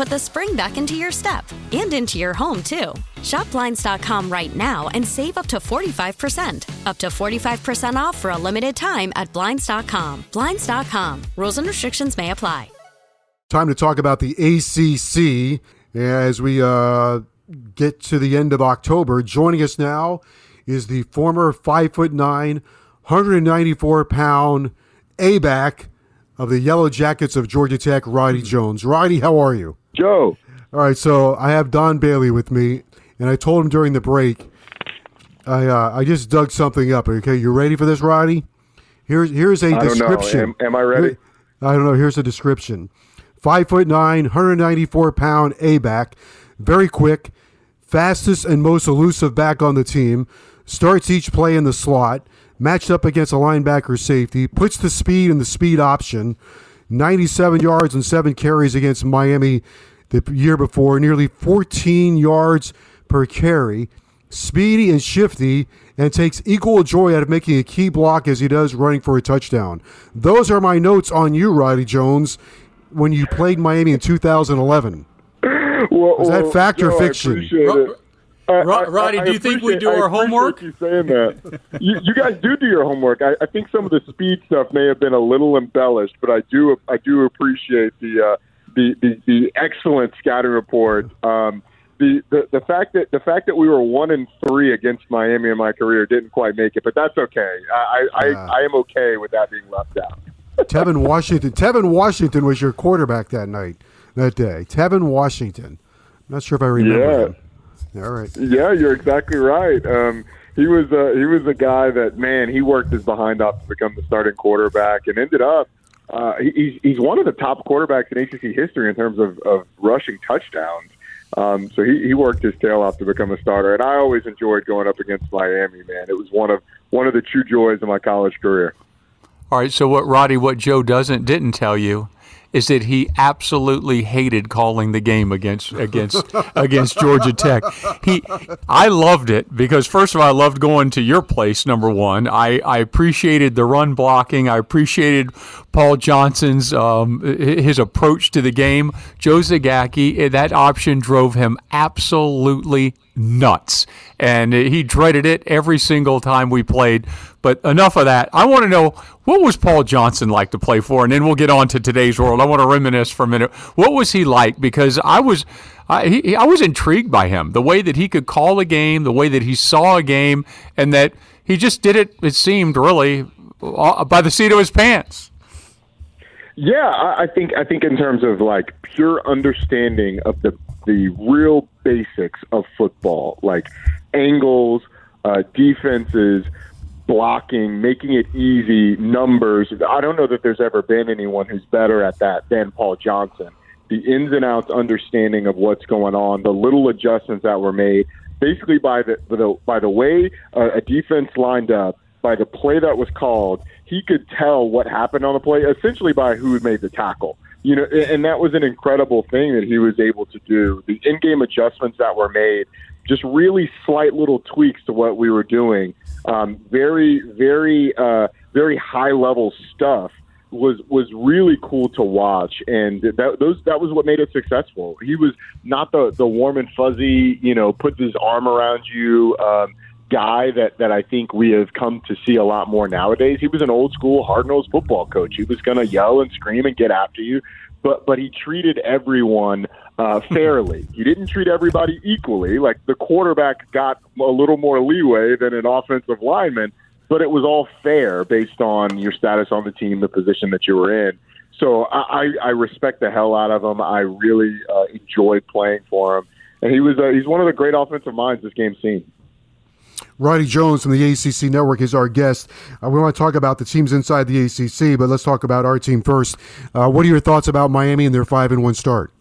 put the spring back into your step and into your home, too. Shop Blinds.com right now and save up to 45%. Up to 45% off for a limited time at Blinds.com. Blinds.com. Rules and restrictions may apply. Time to talk about the ACC as we uh, get to the end of October. Joining us now is the former five foot nine, 194 pound A back of the Yellow Jackets of Georgia Tech, Roddy Jones. Roddy, how are you? Joe. All right, so I have Don Bailey with me, and I told him during the break. I uh, I just dug something up. Okay, you ready for this, Roddy? Here's here's a I don't know. description. Am, am I ready? Here- I don't know. Here's a description. Five foot nine, 194 pound A back, very quick, fastest and most elusive back on the team. Starts each play in the slot, matched up against a linebacker safety, puts the speed in the speed option. 97 yards and seven carries against Miami the year before, nearly 14 yards per carry. Speedy and shifty, and takes equal joy out of making a key block as he does running for a touchdown. Those are my notes on you, Roddy Jones, when you played Miami in 2011. Well, Was that well, fact or Joe, I fiction? Appreciate Ro- I- Ro- I- Roddy, I do you think we do I our homework? You saying that? you, you guys do do your homework. I, I think some of the speed stuff may have been a little embellished, but I do I do appreciate the uh, the, the the excellent scouting report. Um, the, the the fact that the fact that we were one and three against Miami in my career didn't quite make it, but that's okay. I I, Yeah. I, I am okay with that being left out. Tevin Washington. Tevin Washington was your quarterback that night, that day. Tevin Washington. I'm Not sure if I remember Yeah. him. All right. Yeah, you're exactly right. Um, he was uh, he was a guy that man he worked his behind off to become the starting quarterback and ended up uh, he, he's he's one of the top quarterbacks in ACC history in terms of, of rushing touchdowns. Um, so he, he worked his tail off to become a starter, and I always enjoyed going up against Miami. Man, it was one of one of the true joys of my college career. All right. So what Roddy, what Joe doesn't didn't tell you is that he absolutely hated calling the game against against against Georgia Tech. He, I loved it because first of all, I loved going to your place. Number one, I, I appreciated the run blocking. I appreciated Paul Johnson's um, his approach to the game. Joe Zagacki, eh, that option drove him absolutely nuts, and he dreaded it every single time we played. But enough of that. I want to know what was Paul Johnson like to play for, and then we'll get on to today's world. I want to reminisce for a minute. What was he like? Because I was, I, he, I was intrigued by him, the way that he could call a game, the way that he saw a game, and that he just did it. It seemed really uh, by the seat of his pants. Yeah, I, I think I think in terms of like pure understanding of the the real basics of football, like angles, uh, defenses, blocking, making it easy, numbers. I don't know that there's ever been anyone who's better at that than Paul Johnson. The ins and outs understanding of what's going on, the little adjustments that were made, basically by the, the by the way uh, a defense lined up, by the play that was called, he could tell what happened on the play essentially by who made the tackle. You know, and that was an incredible thing that he was able to do. The in-game adjustments that were made, just really slight little tweaks to what we were doing. Um, very, very, uh, very high-level stuff was was really cool to watch, and that those that was what made it successful. He was not the the warm and fuzzy, you know, put his arm around you. Um, guy that that I think we have come to see a lot more nowadays. He was an old school hard nosed football coach. He was going to yell and scream and get after you, but but he treated everyone uh, fairly. he didn't treat everybody equally. Like the quarterback got a little more leeway than an offensive lineman, but it was all fair based on your status on the team, the position that you were in. So I, I respect the hell out of him. I really uh, enjoy playing for him, and he was uh, he's one of the great offensive minds this game's seen. Roddy Jones from the ACC Network is our guest. Uh, we want to talk about the teams inside the ACC, but let's talk about our team first. Uh, what are your thoughts about Miami and their five and one start?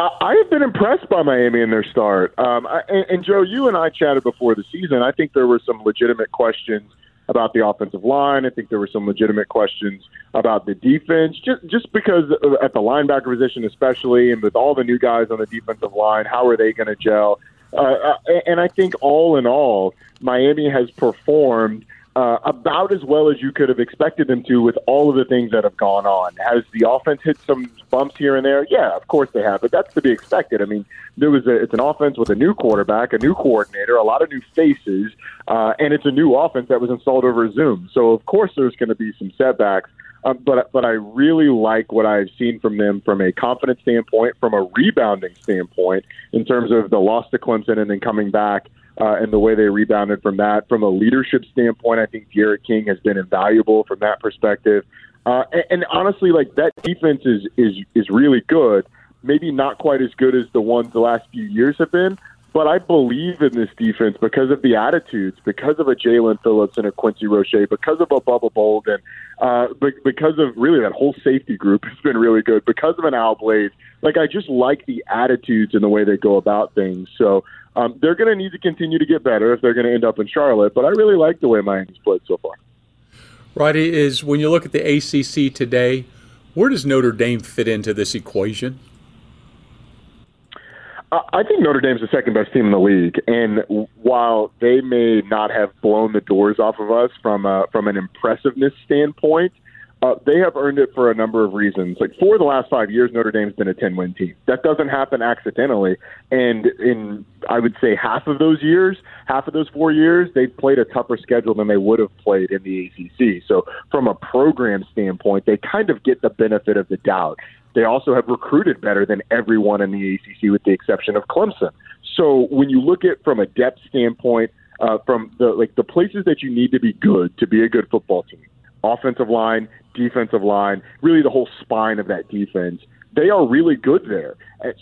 I have been impressed by Miami and their start. Um, I, and, and Joe, you and I chatted before the season. I think there were some legitimate questions about the offensive line. I think there were some legitimate questions about the defense, just just because at the linebacker position, especially, and with all the new guys on the defensive line, how are they going to gel? Uh, uh and I think all in all, Miami has performed uh, about as well as you could have expected them to with all of the things that have gone on. Has the offense hit some bumps here and there? Yeah, of course they have, but that's to be expected. I mean, there was a, it's an offense with a new quarterback, a new coordinator, a lot of new faces, uh, and it's a new offense that was installed over Zoom. So of course there's going to be some setbacks. Um, but but I really like what I've seen from them from a confidence standpoint, from a rebounding standpoint, in terms of the loss to Clemson and then coming back uh, and the way they rebounded from that. From a leadership standpoint, I think D'Eriq King has been invaluable from that perspective. Uh, and, and honestly, like that defense is is is really good. Maybe not quite as good as the ones the last few years have been, but I believe in this defense because of the attitudes, because of a Jaelan Phillips and a Quincy Roche, because of a Bubba Bolden, uh, because of really that whole safety group has been really good, because of an Al Blades. Like I just like the attitudes and the way they go about things. So um, they're going to need to continue to get better if they're going to end up in Charlotte. But I really like the way Miami's played so far. Roddy, is when you look at the ACC today, where does Notre Dame fit into this equation? I think Notre Dame's the second best team in the league, and while they may not have blown the doors off of us from a, from an impressiveness standpoint, uh, they have earned it for a number of reasons. Like for the last five years, Notre Dame's been a ten-win team. That doesn't happen accidentally. And in I would say half of those years, half of those four years, they've played a tougher schedule than they would have played in the ACC. So from a program standpoint, they kind of get the benefit of the doubt. They also have recruited better than everyone in the ACC, with the exception of Clemson. So when you look at from a depth standpoint, uh, from the like the places that you need to be good to be a good football team, offensive line, defensive line, really the whole spine of that defense. They are really good there.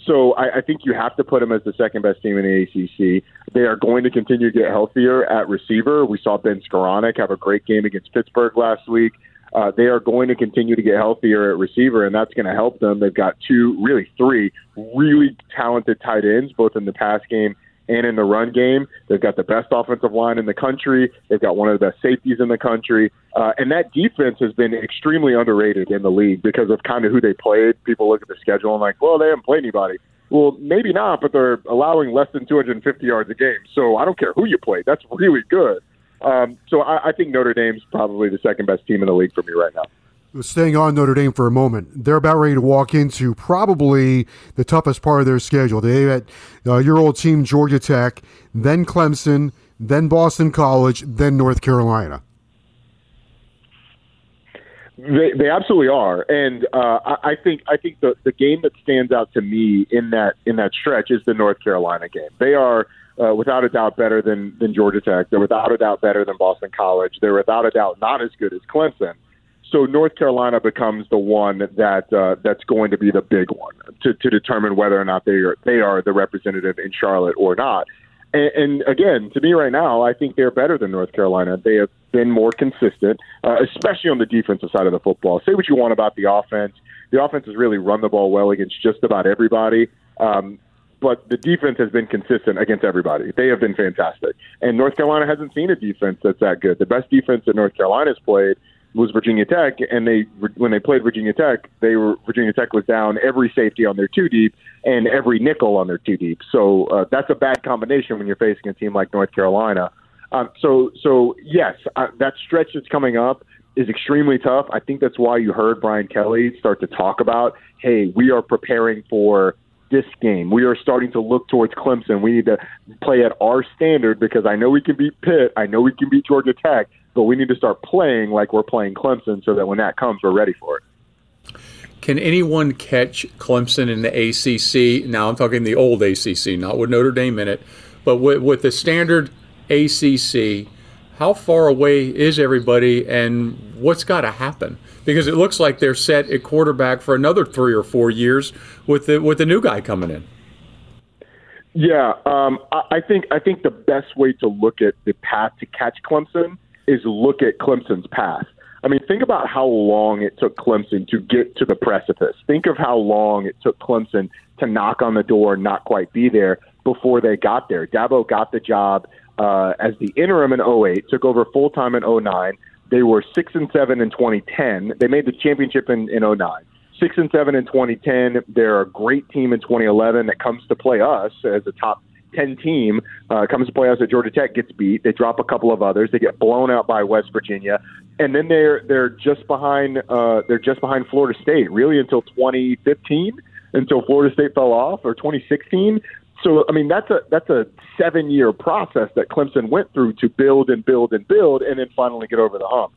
So I, I think you have to put them as the second best team in the ACC. They are going to continue to get healthier at receiver. We saw Ben Skowronek have a great game against Pittsburgh last week. Uh, they are going to continue to get healthier at receiver, and that's going to help them. They've got two, really three, really talented tight ends, both in the pass game and in the run game. They've got the best offensive line in the country. They've got one of the best safeties in the country. Uh, and that defense has been extremely underrated in the league because of kind of who they played. People look at the schedule and like, well, they haven't played anybody. Well, maybe not, but they're allowing less than 250 yards a game. So I don't care who you play. That's really good. Um, so I, I think Notre Dame's probably the second best team in the league for me right now staying on Notre Dame for a moment, they're about ready to walk into probably the toughest part of their schedule. They had uh, your old team, Georgia Tech, then Clemson, then Boston College, then North Carolina. They, they absolutely are, and uh, I, I think I think the the game that stands out to me in that in that stretch is the North Carolina game. They are uh, without a doubt better than than Georgia Tech. They're without a doubt better than Boston College. They're without a doubt not as good as Clemson. So North Carolina becomes the one that uh, that's going to be the big one to, to determine whether or not they are they are the representative in Charlotte or not. And, and again, to me right now, I think they're better than North Carolina. They have been more consistent, uh, especially on the defensive side of the football. Say what you want about the offense. The offense has really run the ball well against just about everybody. Um, but the defense has been consistent against everybody. They have been fantastic. And North Carolina hasn't seen a defense that's that good. The best defense that North Carolina's played was Virginia Tech, and they when they played Virginia Tech, they were Virginia Tech was down every safety on their two deep and every nickel on their two deep. So uh, that's a bad combination when you're facing a team like North Carolina. Um, so so yes, uh, that stretch that's coming up is extremely tough. I think that's why you heard Brian Kelly start to talk about, hey, we are preparing for this game. We are starting to look towards Clemson. We need to play at our standard because I know we can beat Pitt. I know we can beat Georgia Tech, but we need to start playing like we're playing Clemson so that when that comes, we're ready for it. Can anyone catch Clemson in the ACC? Now I'm talking the old ACC, not with Notre Dame in it, but with, with the standard ACC. How far away is everybody, and what's got to happen? Because it looks like they're set at quarterback for another three or four years with the with the new guy coming in. Yeah, um, I, think I think the best way to look at the path to catch Clemson is look at Clemson's path. I mean, think about how long it took Clemson to get to the precipice. Think of how long it took Clemson to knock on the door and not quite be there before they got there. Dabo got the job uh, as the interim in 08, took over full time in 09. They were six and seven in 2010. They made the championship in, in 09. Six and seven in 2010. They're a great team in 2011 that comes to play us as a top 10 team uh, comes to play us at Georgia Tech, gets beat. They drop a couple of others. They get blown out by West Virginia, and then they're they're just behind uh, they're just behind Florida State really until 2015, until Florida State fell off, or 2016. So I mean that's a that's a seven year process that Clemson went through to build and build and build, and then finally get over the hump.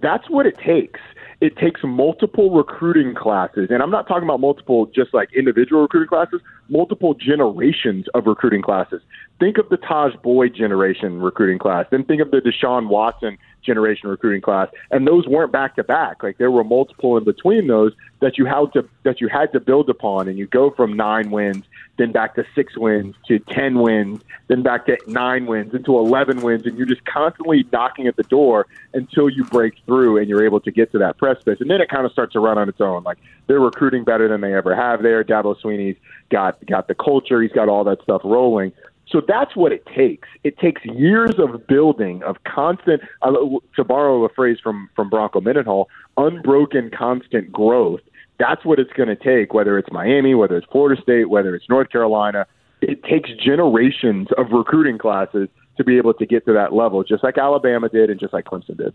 That's what it takes it takes multiple recruiting classes, and I'm not talking about multiple just like individual recruiting classes, multiple generations of recruiting classes. Think of the Tajh Boyd generation recruiting class, then think of the Deshaun Watson generation recruiting class, and those weren't back to back. Like there were multiple in between those that you had to that you had to build upon, and you go from nine wins, then back to six wins, to ten wins, then back to nine wins, into eleven wins, and you're just constantly knocking at the door until you break through and you're able to get to that precipice, and then it kind of starts to run on its own. Like they're recruiting better than they ever have there. Dabo Swinney's got got the culture, he's got all that stuff rolling. So that's what it takes. It takes years of building, of constant, to borrow a phrase from from Bronco Mendenhall, unbroken, constant growth. That's what it's going to take. Whether it's Miami, whether it's Florida State, whether it's North Carolina, it takes generations of recruiting classes to be able to get to that level, just like Alabama did, and just like Clemson did.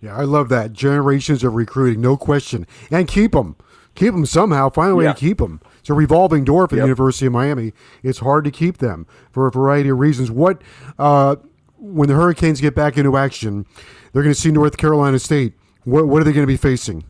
Yeah, I love that generations of recruiting, no question, and keep them, keep them somehow. Find a way yeah. to keep them. It's a revolving door for yep. the University of Miami. It's hard to keep them for a variety of reasons. What uh, when the Hurricanes get back into action, they're going to see North Carolina State. What, what are they going to be facing?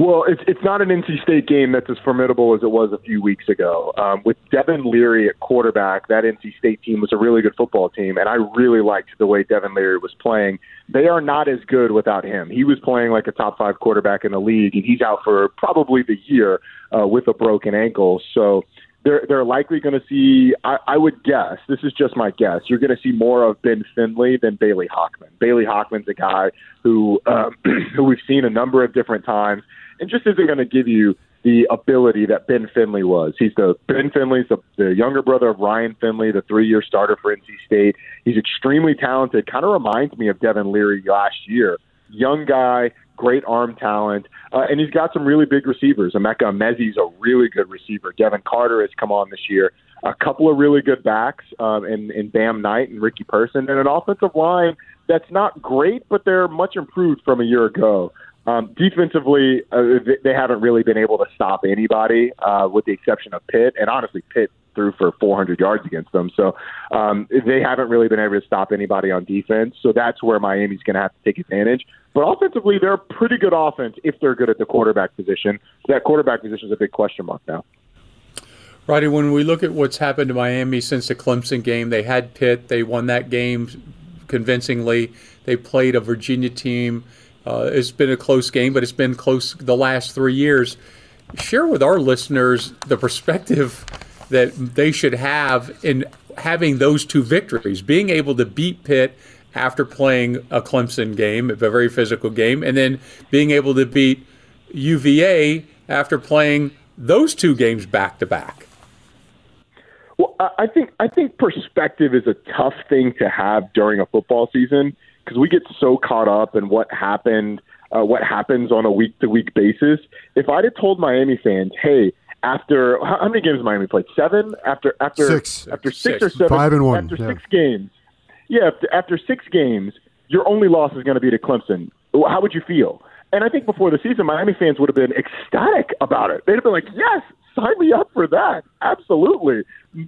Well, it's it's not an NC State game that's as formidable as it was a few weeks ago. Um, with Devin Leary at quarterback, that NC State team was a really good football team, and I really liked the way Devin Leary was playing. They are not as good without him. He was playing like a top five quarterback in the league, and he's out for probably the year uh, with a broken ankle. So they're they're likely going to see. I, I would guess this is just my guess. You're going to see more of Ben Finley than Bailey Hockman. Bailey Hockman's a guy who um, who we've seen a number of different times and just isn't going to give you the ability that Ben Finley was. He's the Ben Finley's the, the younger brother of Ryan Finley, the three-year starter for NC State. He's extremely talented. Kind of reminds me of Devin Leary last year. Young guy, great arm talent, uh, and he's got some really big receivers. Emeka Emezie's a really good receiver. Devin Carter has come on this year. A couple of really good backs um, in, in Bam Knight and Ricky Person, and an offensive line that's not great, but they're much improved from a year ago. Um, defensively, uh, they haven't really been able to stop anybody, uh, with the exception of Pitt. And honestly, Pitt threw for 400 yards against them. So um, they haven't really been able to stop anybody on defense. So that's where Miami's going to have to take advantage. But offensively, they're a pretty good offense if they're good at the quarterback position. That quarterback position is a big question mark now. Roddy, when we look at what's happened to Miami since the Clemson game, they had Pitt, they won that game convincingly. They played a Virginia team uh, it's been a close game, but it's been close the last three years. Share with our listeners the perspective that they should have in having those two victories, being able to beat Pitt after playing a Clemson game, a very physical game, and then being able to beat UVA after playing those two games back to back. Well, I think I think perspective is a tough thing to have during a football season because we get so caught up in what happened, uh, what happens on a week to week basis. If I'd have told Miami fans, hey, after how many games Miami played? Seven after after six after six, six or seven five and one after yeah. six games. Yeah, after, after six games, your only loss is going to be to Clemson. How would you feel? And I think before the season, Miami fans would have been ecstatic about it. They'd have been like, yes, sign me up for that. Absolutely.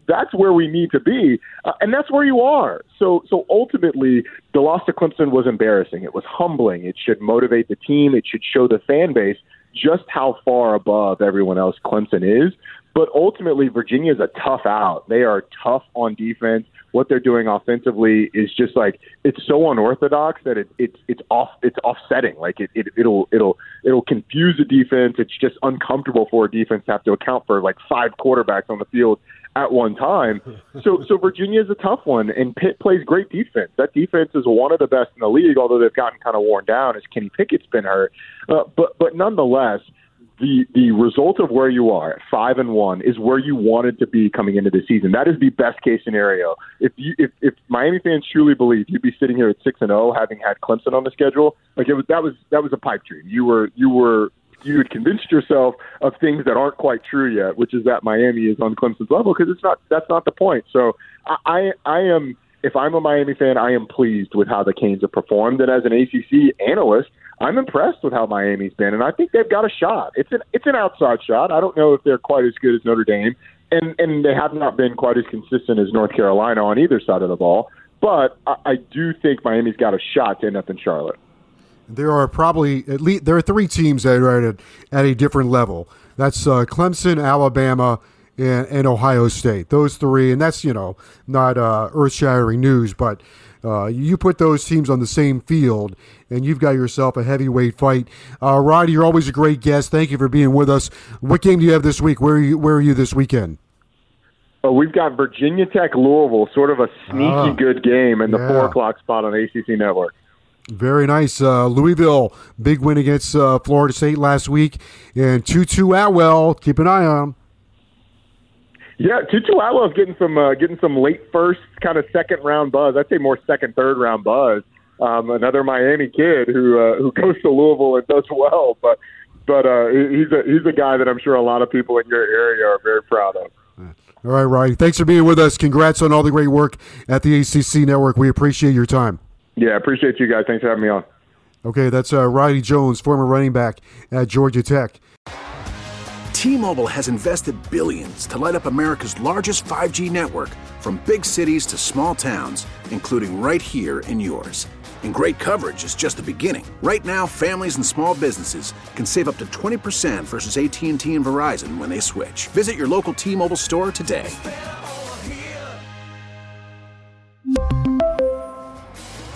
That's where we need to be. Uh, and that's where you are. So, so ultimately, the loss to Clemson was embarrassing. It was humbling. It should motivate the team. It should show the fan base just how far above everyone else Clemson is. But ultimately, Virginia is a tough out. They are tough on defense. What they're doing offensively is just like it's so unorthodox that it, it's it's off it's offsetting. Like it, it it'll it'll it'll confuse the defense. It's just uncomfortable for a defense to have to account for like five quarterbacks on the field at one time. So so Virginia is a tough one, and Pitt plays great defense. That defense is one of the best in the league, although they've gotten kind of worn down as Kenny Pickett's been hurt. Uh, but but nonetheless the the result of where you are five and one is where you wanted to be coming into the season. That is the best case scenario. If you if, if Miami fans truly believe you'd be sitting here at six and zero, having had Clemson on the schedule, like it was that was that was a pipe dream. You were you were you had convinced yourself of things that aren't quite true yet, which is that Miami is on Clemson's level because it's not. That's not the point. So I I, I am. If I'm a Miami fan, I am pleased with how the Canes have performed, and as an ACC analyst, I'm impressed with how Miami's been, and I think they've got a shot. It's an it's an outside shot. I don't know if they're quite as good as Notre Dame, and and they have not been quite as consistent as North Carolina on either side of the ball. But I, I do think Miami's got a shot to end up in Charlotte. There are probably at least there are three teams that are at a, at a different level. That's uh, Clemson, Alabama, and, and, Ohio State. Those three, and that's you know not uh, earth shattering news, but uh, you put those teams on the same field, and you've got yourself a heavyweight fight. Uh, Roddy, you're always a great guest. Thank you for being with us. What game do you have this week? Where are you? Where are you this weekend? Oh, we've got Virginia Tech Louisville, sort of a sneaky ah, good game in the yeah. four o'clock spot on ACC Network. Very nice. Uh, Louisville, big win against uh, Florida State last week. And Tutu Atwell, keep an eye on him. Yeah, Tutu Atwell's getting some uh, getting some late first kind of second round buzz. I'd say more second third round buzz. Um, another Miami kid who uh, who goes to Louisville and does well, but but uh, he's a he's a guy that I'm sure a lot of people in your area are very proud of. All right, Roddy. Thanks for being with us. Congrats on all the great work at the ACC Network. We appreciate your time. Yeah, appreciate you guys. Thanks for having me on. Okay, that's uh, Roddy Jones, former running back at Georgia Tech. T-Mobile has invested billions to light up America's largest 5G network from big cities to small towns, including right here in yours. And great coverage is just the beginning. Right now, families and small businesses can save up to 20% versus AT&T and Verizon when they switch. Visit your local T-Mobile store today.